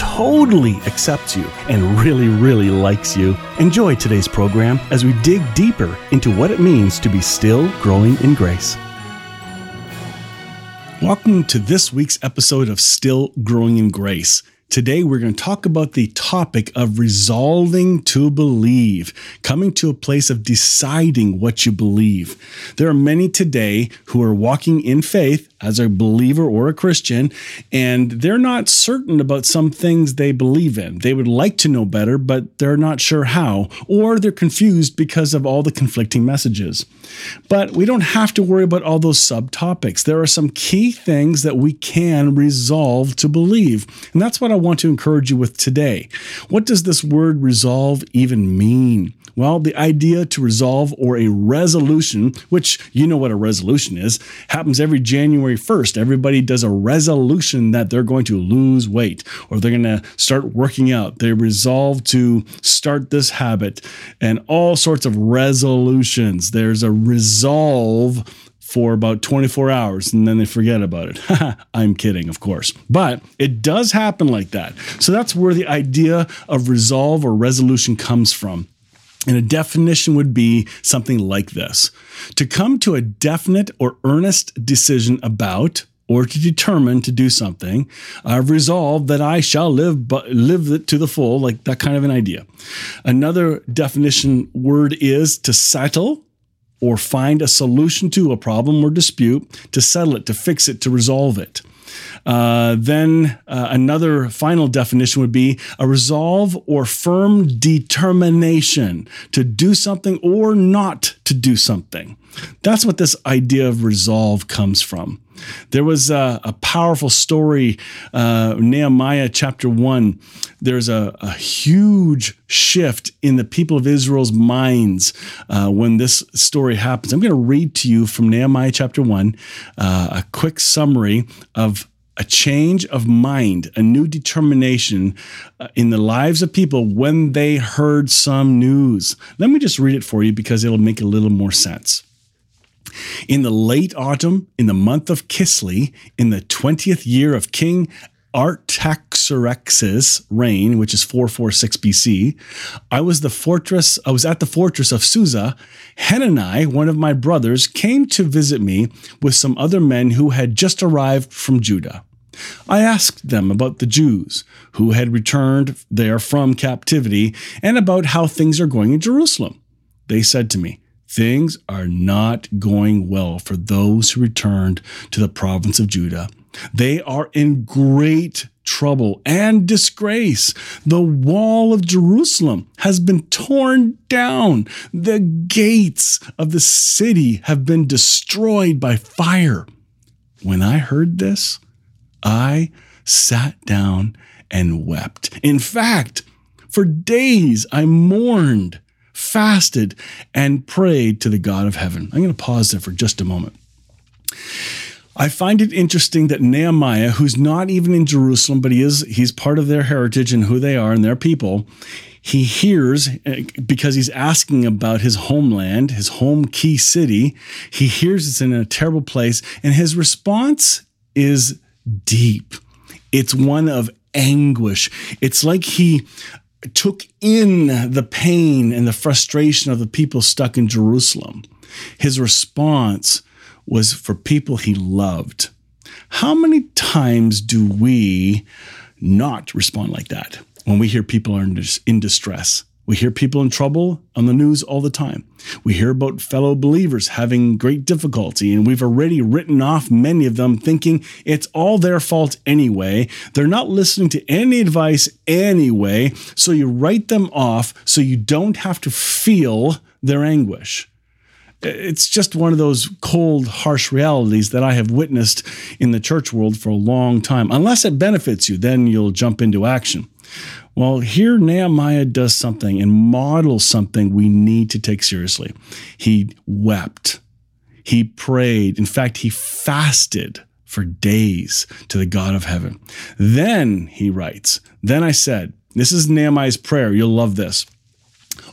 totally accepts you and really, really likes you. Enjoy today's program as we dig deeper into what it means to be still growing in grace. Welcome to this week's episode of Still Growing in Grace. Today, we're going to talk about the topic of resolving to believe, coming to a place of deciding what you believe. There are many today who are walking in faith as a believer or a Christian, and they're not certain about some things they believe in. They would like to know better, but they're not sure how, or they're confused because of all the conflicting messages. But we don't have to worry about all those subtopics. There are some key things that we can resolve to believe, and that's what I want to encourage you with today. What does this word resolve even mean? Well, the idea to resolve or a resolution, which you know what a resolution is, happens every January 1st. Everybody does a resolution that they're going to lose weight or they're going to start working out. They resolve to start this habit and all sorts of resolutions. There's a resolve for about 24 hours and then they forget about it. I'm kidding, of course. But it does happen like that. So that's where the idea of resolve or resolution comes from. And a definition would be something like this to come to a definite or earnest decision about or to determine to do something, I've resolved that I shall live but live to the full, like that kind of an idea. Another definition word is to settle or find a solution to a problem or dispute, to settle it, to fix it, to resolve it. Uh, then uh, another final definition would be a resolve or firm determination to do something or not to do something. That's what this idea of resolve comes from. There was a, a powerful story, uh, Nehemiah chapter 1. There's a, a, huge shift in the people of Israel's minds uh, when this story happens. I'm going to read to you from Nehemiah chapter 1 uh, a quick summary of a change of mind, a new determination uh, in the lives of people when they heard some news. Let me just read it for you because it'll make a little more sense. In the late autumn, in the month of Kislev, in the 20th year of King Artaxerxes' reign, which is 446 BC, I was the fortress, I was at the fortress of Susa. Hanani, one of my brothers, came to visit me with some other men who had just arrived from Judah. I asked them about the Jews who had returned there from captivity and about how things are going in Jerusalem. They said to me, Things are not going well for those who returned to the province of Judah. They are in great trouble and disgrace. The wall of Jerusalem has been torn down. The gates of the city have been destroyed by fire. When I heard this, I sat down and wept. In fact, for days I mourned, fasted, and prayed to the God of heaven. I'm going to pause there for just a moment. I find it interesting that Nehemiah, who's not even in Jerusalem, but he is he's part of their heritage and who they are and their people, he hears eh, because he's asking about his homeland, his home key city. He hears it's in a terrible place, and his response is deep. It's one of anguish. It's like he took in the pain and the frustration of the people stuck in Jerusalem. His response was for people he loved. How many times do we not respond like that when we hear people are in distress? We hear people in trouble on the news all the time. We hear about fellow believers having great difficulty, and we've already written off many of them thinking it's all their fault anyway. They're not listening to any advice anyway, so you write them off so you don't have to feel their anguish. It's just one of those cold, harsh realities that I have witnessed in the church world for a long time. Unless it benefits you, then you'll jump into action. Well, here Nehemiah does something and models something we need to take seriously. He wept, he prayed. In fact, he fasted for days to the God of heaven. Then he writes, Then I said, This is Nehemiah's prayer. You'll love this.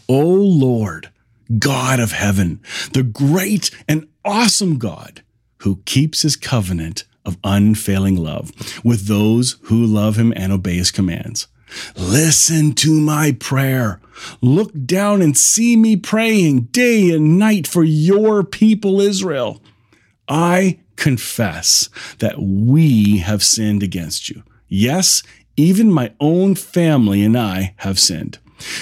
O Lord, God of heaven, the great and awesome God who keeps his covenant of unfailing love with those who love him and obey his commands. Listen to my prayer. Look down and see me praying day and night for your people, Israel. I confess that we have sinned against you. Yes, even my own family and I have sinned.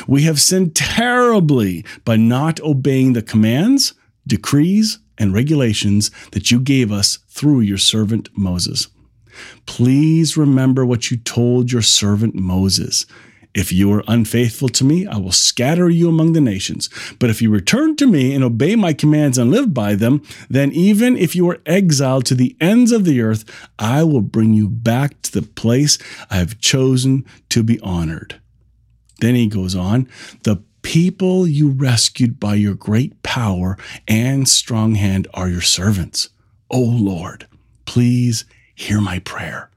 We have sinned terribly by not obeying the commands, decrees, and regulations that you gave us through your servant Moses. Please remember what you told your servant Moses. If you are unfaithful to me, I will scatter you among the nations. But if you return to me and obey my commands and live by them, then even if you are exiled to the ends of the earth, I will bring you back to the place I have chosen to be honored. Then he goes on, the people you rescued by your great power and strong hand are your servants. O Lord, please hear my prayer.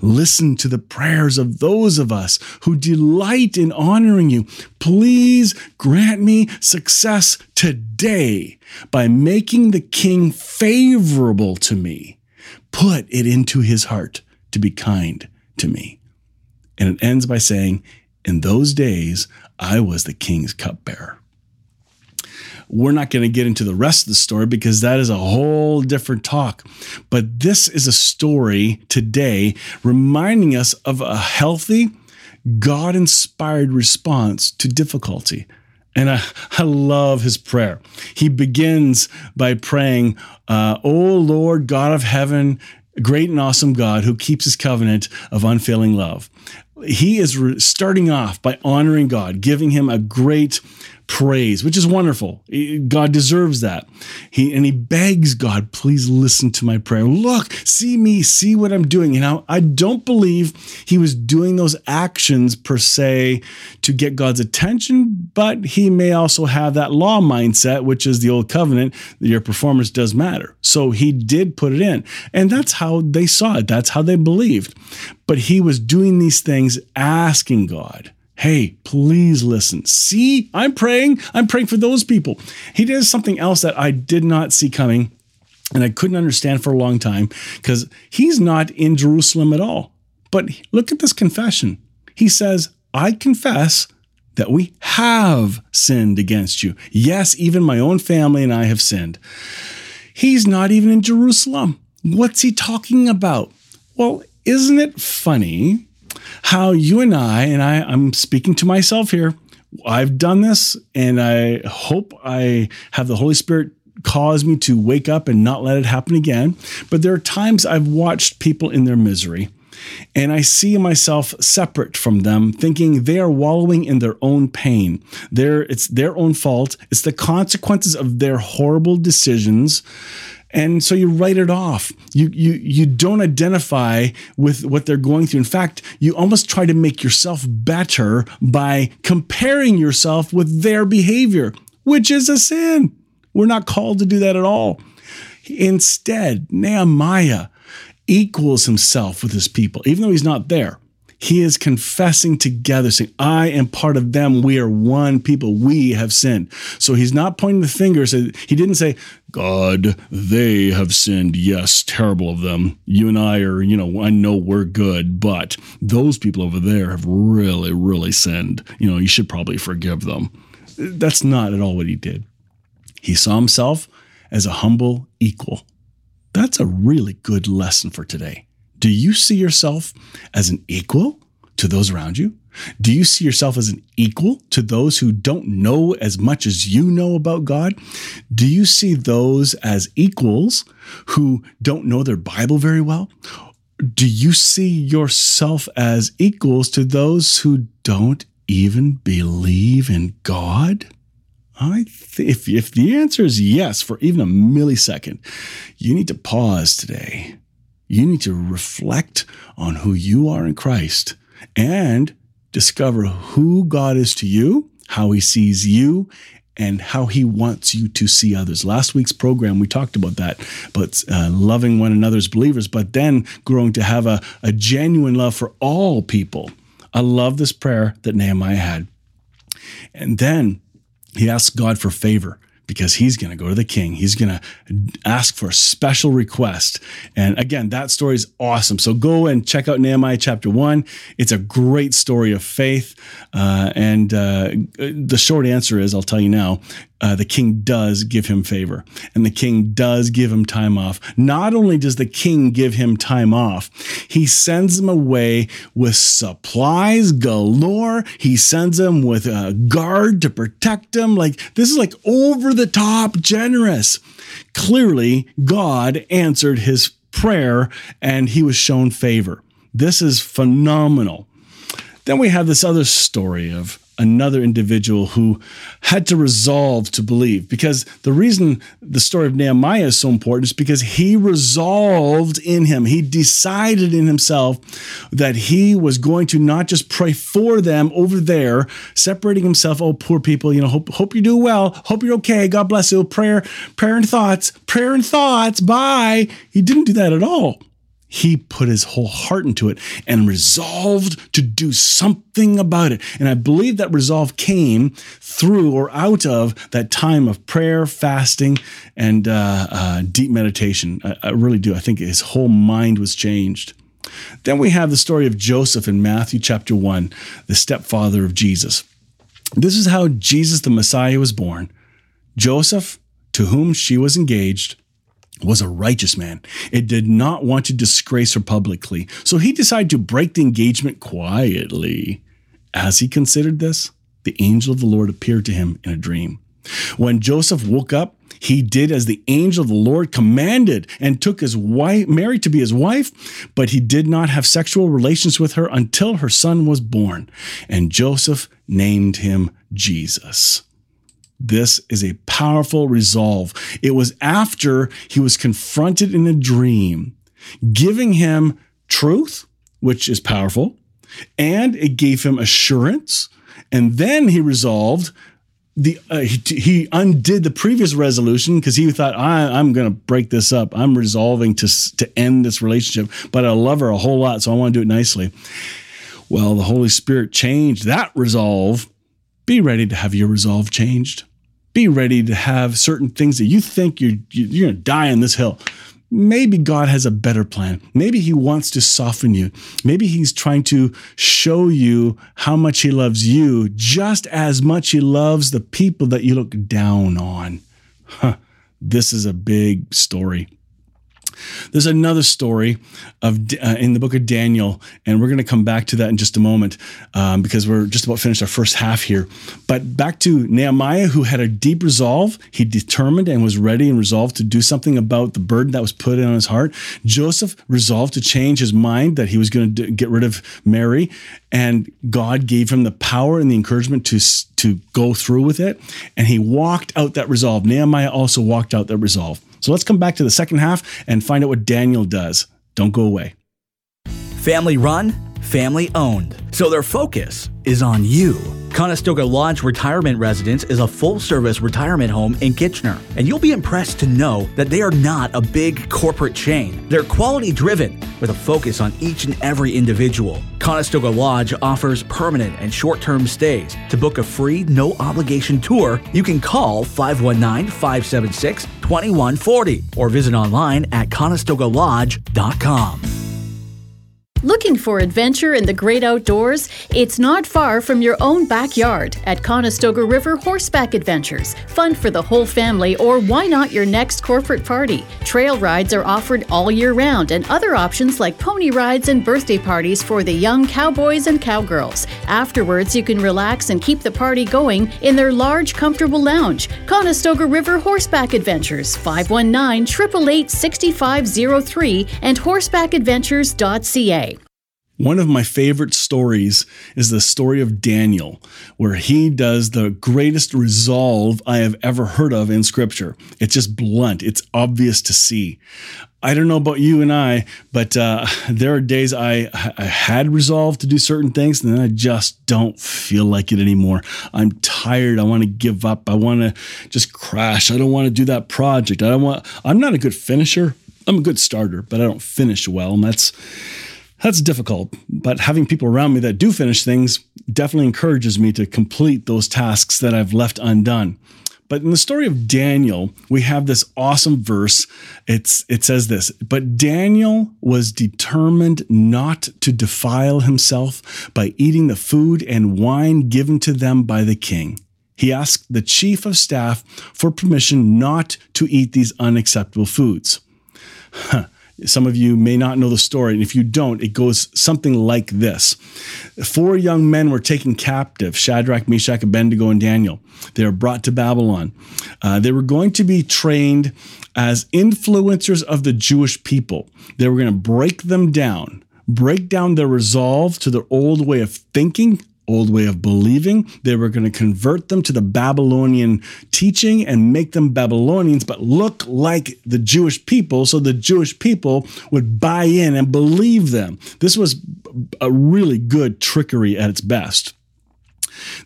Listen to the prayers of those of us who delight in honoring you. Please grant me success today by making the king favorable to me. Put it into his heart to be kind to me. And it ends by saying, In those days, I was the king's cupbearer. We're not going to get into the rest of the story because that is a whole different talk. But this is a story today reminding us of a healthy, God inspired response to difficulty. And I, I love his prayer. He begins by praying, uh, Oh Lord, God of heaven, great and awesome God who keeps his covenant of unfailing love. He is re- starting off by honoring God, giving him a great praise, which is wonderful. God deserves that. He and he begs God, please listen to my prayer. Look, see me, see what I'm doing. You know, I don't believe he was doing those actions per se to get God's attention, but he may also have that law mindset, which is the old covenant, your performance does matter. So he did put it in. And that's how they saw it. That's how they believed. But he was doing these things asking God Hey, please listen. See, I'm praying. I'm praying for those people. He does something else that I did not see coming and I couldn't understand for a long time because he's not in Jerusalem at all. But look at this confession. He says, I confess that we have sinned against you. Yes, even my own family and I have sinned. He's not even in Jerusalem. What's he talking about? Well, isn't it funny how you and I, and I, I'm speaking to myself here, I've done this, and I hope I have the Holy Spirit cause me to wake up and not let it happen again. But there are times I've watched people in their misery. And I see myself separate from them, thinking they are wallowing in their own pain. They're, it's their own fault. It's the consequences of their horrible decisions and so you write it off. You you you don't identify with what they're going through. In fact you almost try to make yourself better by comparing yourself with their behavior which is a sin. We're not called to do that at all. Instead nehemiah equals himself with his people even though he's not there he is confessing together, saying, I am part of them. We are one people. We have sinned. So he's not pointing the finger. He didn't say, God, they have sinned. Yes, terrible of them. You and I are, you know, I know we're good, but those people over there have really, really sinned. You know, you should probably forgive them. That's not at all what he did. He saw himself as a humble equal. That's a really good lesson for today. Do you see yourself as an equal to those around you? Do you see yourself as an equal to those who don't know as much as you know about God? Do you see those as equals who don't know their Bible very well? Do you see yourself as equals to those who don't even believe in God? I th- if, if the answer is yes for even a millisecond, you need to pause today. You need to reflect on who you are in Christ and discover who God is to you, how he sees you, and how he wants you to see others. Last week's program, we talked about that, but uh, loving one another as believers, but then growing to have a, a genuine love for all people. I love this prayer that Nehemiah had. And then he asked God for favor because he's going to go to the king. He's going to ask for a special request. And again, that story is awesome. So go and check out Nehemiah chapter one. It's a great story of faith. Uh, and uh, the short answer is I'll tell you now uh, the king does give him favor and the king does give him time off. Not only does the king give him time off, he sends him away with supplies galore. He sends him with a guard to protect him. Like this is like over the top generous. Clearly, God answered his prayer and he was shown favor. This is phenomenal. Then we have this other story of another individual who had to resolve to believe. Because the reason the story of Nehemiah is so important is because he resolved in him, he decided in himself that he was going to not just pray for them over there, separating himself, oh, poor people, you know, hope, hope you do well, hope you're okay, God bless you, prayer, prayer and thoughts, prayer and thoughts, bye. He didn't do that at all he put his whole heart into it and resolved to do something about it. And I believe that resolve came through or out of that time of prayer, fasting, and uh, uh, deep meditation. I, I really do. I think his whole mind was changed. Then we have the story of Joseph in Matthew chapter 1, the stepfather of Jesus. This is how Jesus the Messiah was born. Joseph, to whom she was engaged, was a righteous man. It did not want to disgrace her publicly, so he decided to break the engagement quietly. As he considered this, the angel of the Lord appeared to him in a dream. When Joseph woke up, he did as the angel of the Lord commanded and took his wife, Mary to be his wife, but he did not have sexual relations with her until her son was born. And Joseph named him Jesus. This is a powerful resolve. It was after he was confronted in a dream, giving him truth, which is powerful, and it gave him assurance. And then he resolved the uh, he, he, undid the previous resolution because he thought I, am going to break this up. I'm resolving to to end this relationship, but I love her a whole lot, so I want to do it nicely. Well, the Holy Spirit changed that resolve. Be ready to have your resolve changed be ready to have certain things that you think you're you're going to die on this hill. Maybe God has a better plan. Maybe He wants to soften you. Maybe He's trying to show you how much He loves you just as much He loves the people that you look down on. Huh. This is a big story. There's another story of uh, in the book of Daniel, and we're going to come back to that in just a moment um, because we're just about finished our first half here. But back to Nehemiah, who had a deep resolve. He determined and was ready and resolved to do something about the burden that was put on his heart. Joseph resolved to change his mind that he was going to get rid of Mary, and God gave him the power and the encouragement to to go through with it. And he walked out that resolve. Nehemiah also walked out that resolve. So let's come back to the second half and find out what Daniel does. Don't go away. Family run, family owned. So their focus is on you. Conestoga Lodge Retirement Residence is a full service retirement home in Kitchener, and you'll be impressed to know that they are not a big corporate chain. They're quality driven with a focus on each and every individual. Conestoga Lodge offers permanent and short term stays. To book a free, no obligation tour, you can call 519 576 2140 or visit online at conestogalodge.com. Looking for adventure in the great outdoors? It's not far from your own backyard at Conestoga River Horseback Adventures. Fun for the whole family, or why not your next corporate party? Trail rides are offered all year round, and other options like pony rides and birthday parties for the young cowboys and cowgirls. Afterwards, you can relax and keep the party going in their large, comfortable lounge. Conestoga River Horseback Adventures, 519 888 6503 and horsebackadventures.ca. One of my favorite stories is the story of Daniel, where he does the greatest resolve I have ever heard of in scripture. It's just blunt, it's obvious to see. I don't know about you and I, but uh, there are days I, I had resolved to do certain things and then I just don't feel like it anymore. I'm tired. I want to give up. I want to just crash. I don't want to do that project. I don't want, I'm not a good finisher. I'm a good starter, but I don't finish well. And that's, that's difficult, but having people around me that do finish things definitely encourages me to complete those tasks that I've left undone. But in the story of Daniel, we have this awesome verse. It's it says this, but Daniel was determined not to defile himself by eating the food and wine given to them by the king. He asked the chief of staff for permission not to eat these unacceptable foods. Huh. Some of you may not know the story, and if you don't, it goes something like this. Four young men were taken captive Shadrach, Meshach, Abednego, and Daniel. They were brought to Babylon. Uh, they were going to be trained as influencers of the Jewish people. They were going to break them down, break down their resolve to their old way of thinking, old way of believing. They were going to convert them to the Babylonian teaching and make them Babylonians, but look like the Jewish people so the Jewish people would buy in and believe them. This was a really good trickery at its best.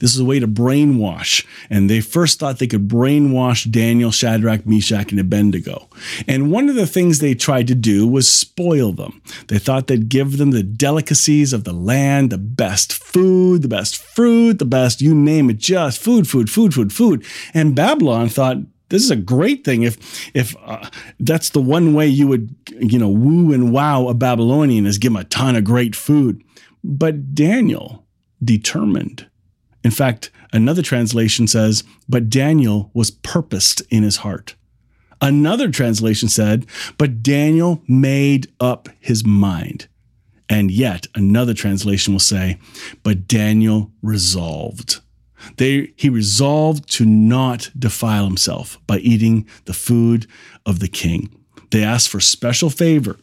This is a way to brainwash. And they first thought they could brainwash Daniel, Shadrach, Meshach, and Abednego. And one of the things they tried to do was spoil them. They thought they'd give them the delicacies of the land, the best food, the best fruit, the best, you name it, just food, food, food, food, food. And Babylon thought, this is a great thing if if uh, that's the one way you would you know woo and wow a babylonian is give him a ton of great food but daniel determined in fact, another translation says, But Daniel was purposed in his heart. Another translation said, But Daniel made up his mind. And yet, another translation will say, But Daniel resolved. They, he resolved to not defile himself by eating the food of the king. They asked for special favor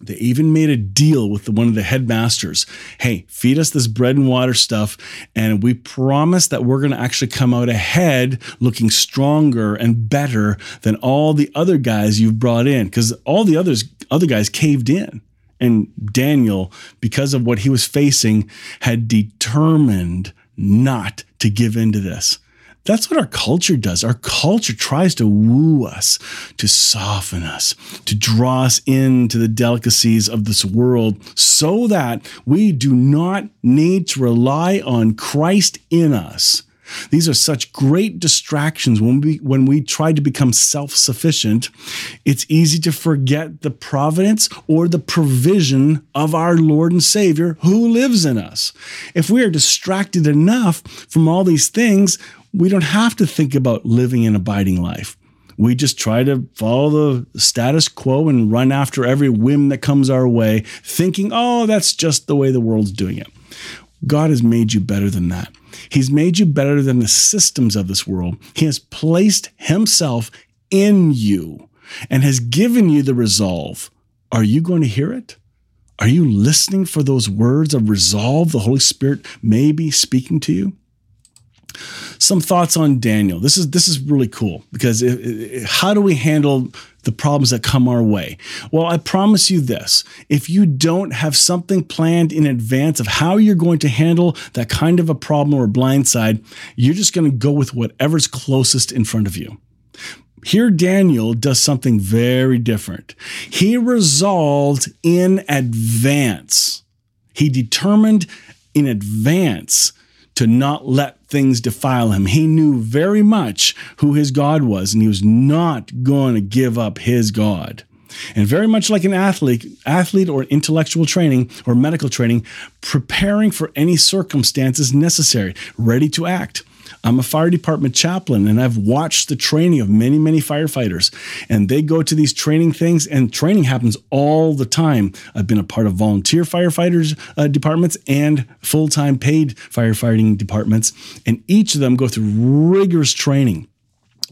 they even made a deal with the, one of the headmasters. Hey, feed us this bread and water stuff, and we promise that we're going to actually come out ahead looking stronger and better than all the other guys you've brought in. Because all the others, other guys caved in. And Daniel, because of what he was facing, had determined not to give in to this. That's what our culture does. Our culture tries to woo us, to soften us, to draw us into the delicacies of this world so that we do not need to rely on Christ in us. These are such great distractions when we when we try to become self-sufficient. It's easy to forget the providence or the provision of our Lord and Savior who lives in us. If we are distracted enough from all these things, we don't have to think about living an abiding life. We just try to follow the status quo and run after every whim that comes our way, thinking, oh, that's just the way the world's doing it. God has made you better than that. He's made you better than the systems of this world. He has placed Himself in you and has given you the resolve. Are you going to hear it? Are you listening for those words of resolve the Holy Spirit may be speaking to you? Some thoughts on Daniel. This is this is really cool because it, it, how do we handle the problems that come our way? Well, I promise you this: if you don't have something planned in advance of how you're going to handle that kind of a problem or blindside, you're just going to go with whatever's closest in front of you. Here, Daniel does something very different. He resolved in advance. He determined in advance to not let things defile him. He knew very much who his God was, and he was not going to give up his God. And very much like an athlete, athlete or intellectual training or medical training, preparing for any circumstances necessary, ready to act. I'm a fire department chaplain and I've watched the training of many, many firefighters. And they go to these training things, and training happens all the time. I've been a part of volunteer firefighters uh, departments and full time paid firefighting departments. And each of them go through rigorous training.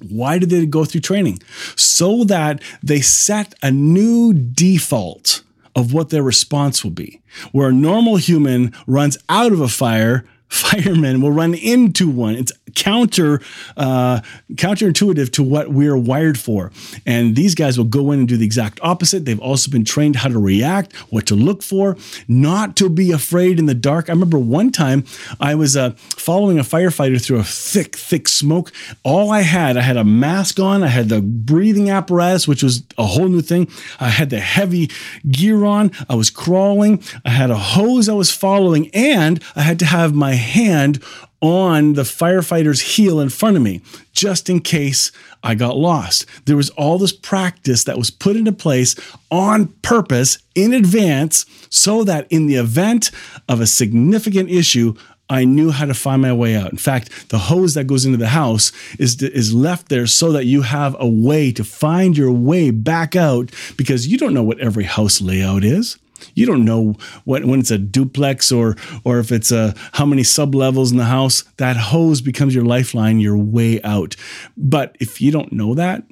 Why did they go through training? So that they set a new default of what their response will be. Where a normal human runs out of a fire, firemen will run into one. It's counter uh, counterintuitive to what we're wired for. And these guys will go in and do the exact opposite. They've also been trained how to react, what to look for, not to be afraid in the dark. I remember one time I was uh, following a firefighter through a thick, thick smoke. All I had, I had a mask on, I had the breathing apparatus, which was a whole new thing. I had the heavy gear on. I was crawling. I had a hose I was following, and I had to have my hand on the firefighter's heel in front of me, just in case I got lost. There was all this practice that was put into place on purpose in advance so that in the event of a significant issue, I knew how to find my way out. In fact, the hose that goes into the house is, is left there so that you have a way to find your way back out because you don't know what every house layout is. You don't know what when it's a duplex or or if it's a how many sub levels in the house. That hose becomes your lifeline, your way out. But if you don't know that,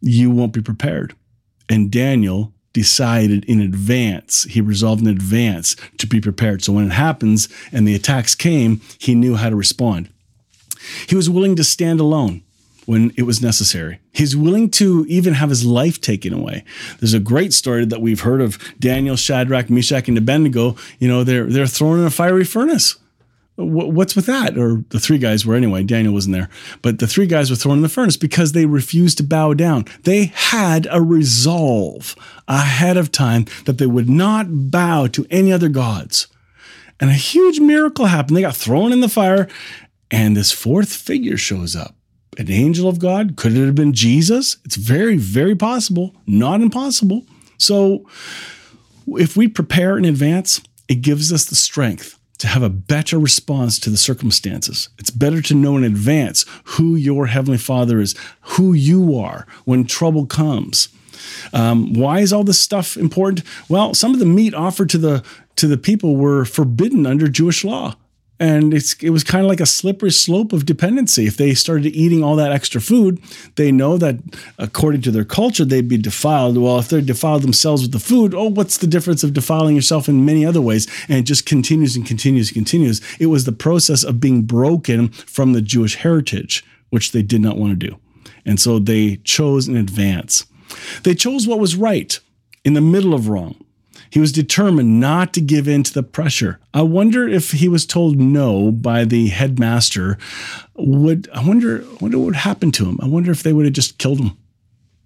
you won't be prepared. And Daniel decided in advance, he resolved in advance to be prepared. So when it happens and the attacks came, he knew how to respond. He was willing to stand alone when it was necessary. He's willing to even have his life taken away. There's a great story that we've heard of Daniel, Shadrach, Meshach, and Abednego. You know, they're they're thrown in a fiery furnace. What's with that? Or the three guys were anyway. Daniel wasn't there, but the three guys were thrown in the furnace because they refused to bow down. They had a resolve ahead of time that they would not bow to any other gods. And a huge miracle happened. They got thrown in the fire, and this fourth figure shows up an angel of God? Could it have been Jesus? It's very, very possible, not impossible. So, if we prepare in advance, it gives us the strength to have a better response to the circumstances. It's better to know in advance who your Heavenly Father is, who you are when trouble comes. Um, why is all this stuff important? Well, some of the meat offered to the to the people were forbidden under Jewish law and it's it was kind of like a slippery slope of dependency. If they started eating all that extra food, they know that according to their culture they'd be defiled. Well, if they're defiled themselves with the food, oh, what's the difference of defiling yourself in many other ways? And it just continues and continues and continues. It was the process of being broken from the Jewish heritage, which they did not want to do, and so they chose in advance. They chose what was right in the middle of wrong. He was determined not to give in to the pressure. I wonder if he was told no by the headmaster, would I wonder, Wonder what would happen to him? I wonder if they would have just killed him.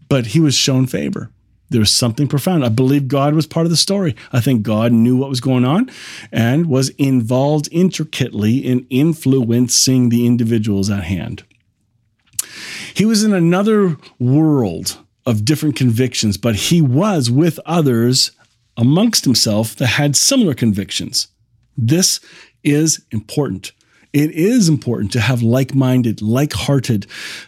But he was shown favor. There was something profound. I believe God was part of the story. I think God knew what was going on and was involved intricately in influencing the individuals at hand. He was in another world of different convictions, but he was with others amongst himself that had similar convictions. This is important. It is important to have like minded, like hearted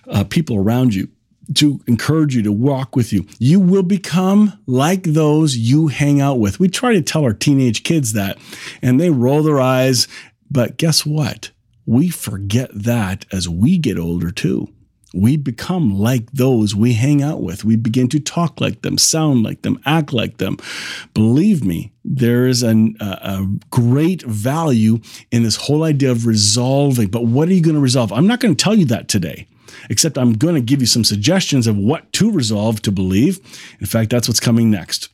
uh, people around you to encourage you to walk with you. You will become like those you hang out with. We try to tell our teenage kids that, and they roll their eyes. But guess what? We forget that as we get older too we become like those we hang out with. We begin to talk like them, sound like them, act like them. Believe me, there is an, a, a great value in this whole idea of resolving. But what are you going to resolve? I'm not going to tell you that today, except I'm going to give you some suggestions of what to resolve to believe. In fact, that's what's coming next.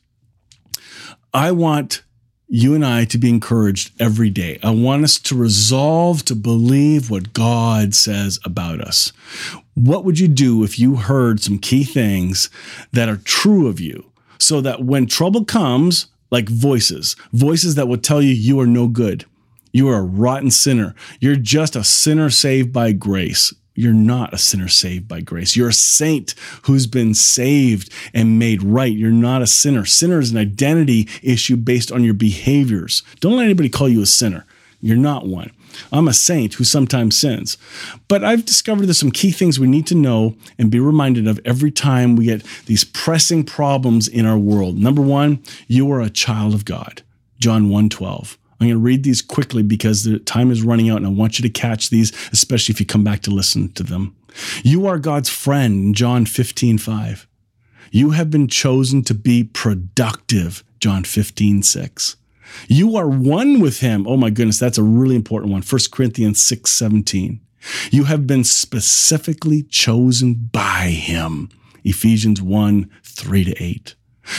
I want you and I to be encouraged every day. I want us to resolve to believe what God says about us. What would you do if you heard some key things that are true of you so that when trouble comes, like voices, voices that will tell you you are no good, you are a rotten sinner, you're just a sinner saved by grace. You're not a sinner saved by grace. You're a saint who's been saved and made right. You're not a sinner. Sinner is an identity issue based on your behaviors. Don't let anybody call you a sinner. You're not one. I'm a saint who sometimes sins. But I've discovered there's some key things we need to know and be reminded of every time we get these pressing problems in our world. Number one, you are a child of God. John 1 12. I'm going to read these quickly because the time is running out and I want you to catch these, especially if you come back to listen to them. You are God's friend, John 15, 5. You have been chosen to be productive, John 15, 6. You are one with him. Oh my goodness, that's a really important one. 1 Corinthians 6, 17. You have been specifically chosen by him. Ephesians 1, 3 to 8.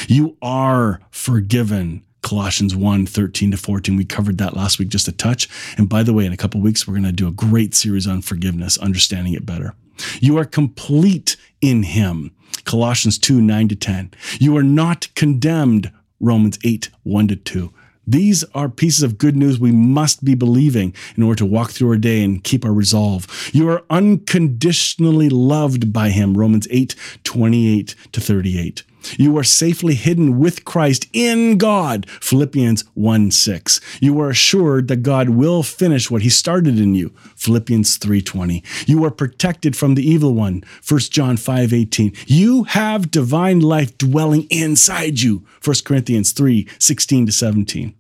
You are forgiven. Colossians 1, 13 to 14. We covered that last week just a touch. And by the way, in a couple weeks, we're going to do a great series on forgiveness, understanding it better. You are complete in him. Colossians 2, 9 to 10. You are not condemned. Romans 8, 1 to 2. These are pieces of good news we must be believing in order to walk through our day and keep our resolve. You are unconditionally loved by him. Romans 8, 28 to 38. You are safely hidden with Christ in God. Philippians 1 6. You are assured that God will finish what he started in you. Philippians 3:20. You are protected from the evil one. 1 John 5:18. You have divine life dwelling inside you. 1 Corinthians 3 16 to 17.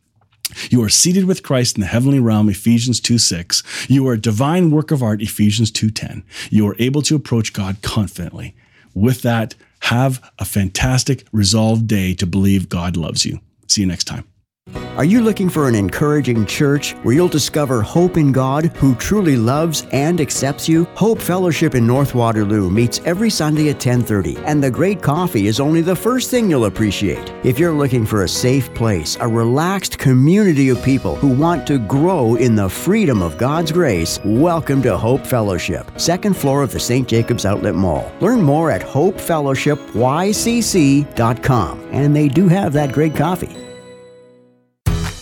You are seated with Christ in the heavenly realm, Ephesians 2 6. You are a divine work of art, Ephesians 2 10. You are able to approach God confidently. With that, have a fantastic, resolved day to believe God loves you. See you next time. Are you looking for an encouraging church where you'll discover hope in God who truly loves and accepts you? Hope Fellowship in North Waterloo meets every Sunday at 10:30, and the great coffee is only the first thing you'll appreciate. If you're looking for a safe place, a relaxed community of people who want to grow in the freedom of God's grace, welcome to Hope Fellowship, second floor of the St. Jacobs Outlet Mall. Learn more at hopefellowshipycc.com, and they do have that great coffee.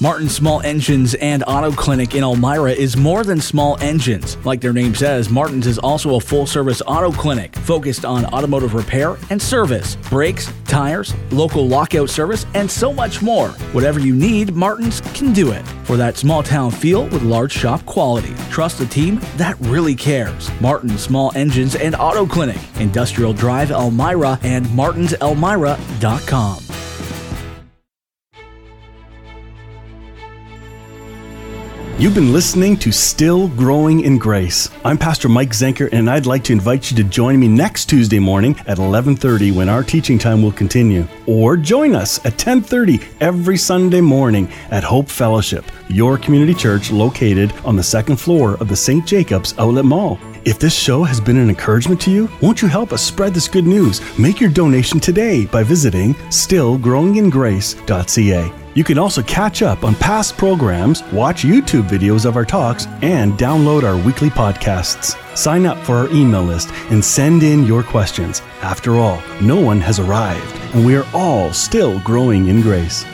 Martin Small Engines and Auto Clinic in Elmira is more than small engines. Like their name says, Martin's is also a full service auto clinic focused on automotive repair and service, brakes, tires, local lockout service, and so much more. Whatever you need, Martin's can do it. For that small town feel with large shop quality. Trust a team that really cares. Martin Small Engines and Auto Clinic, Industrial Drive Elmira and martinselmira.com. You've been listening to Still Growing in Grace. I'm Pastor Mike Zenker and I'd like to invite you to join me next Tuesday morning at 11:30 when our teaching time will continue. Or join us at 10:30 every Sunday morning at Hope Fellowship, your community church located on the second floor of the St. Jacobs Outlet Mall. If this show has been an encouragement to you, won't you help us spread this good news? Make your donation today by visiting stillgrowingingrace.ca. You can also catch up on past programs, watch YouTube videos of our talks, and download our weekly podcasts. Sign up for our email list and send in your questions. After all, no one has arrived, and we are all still growing in grace.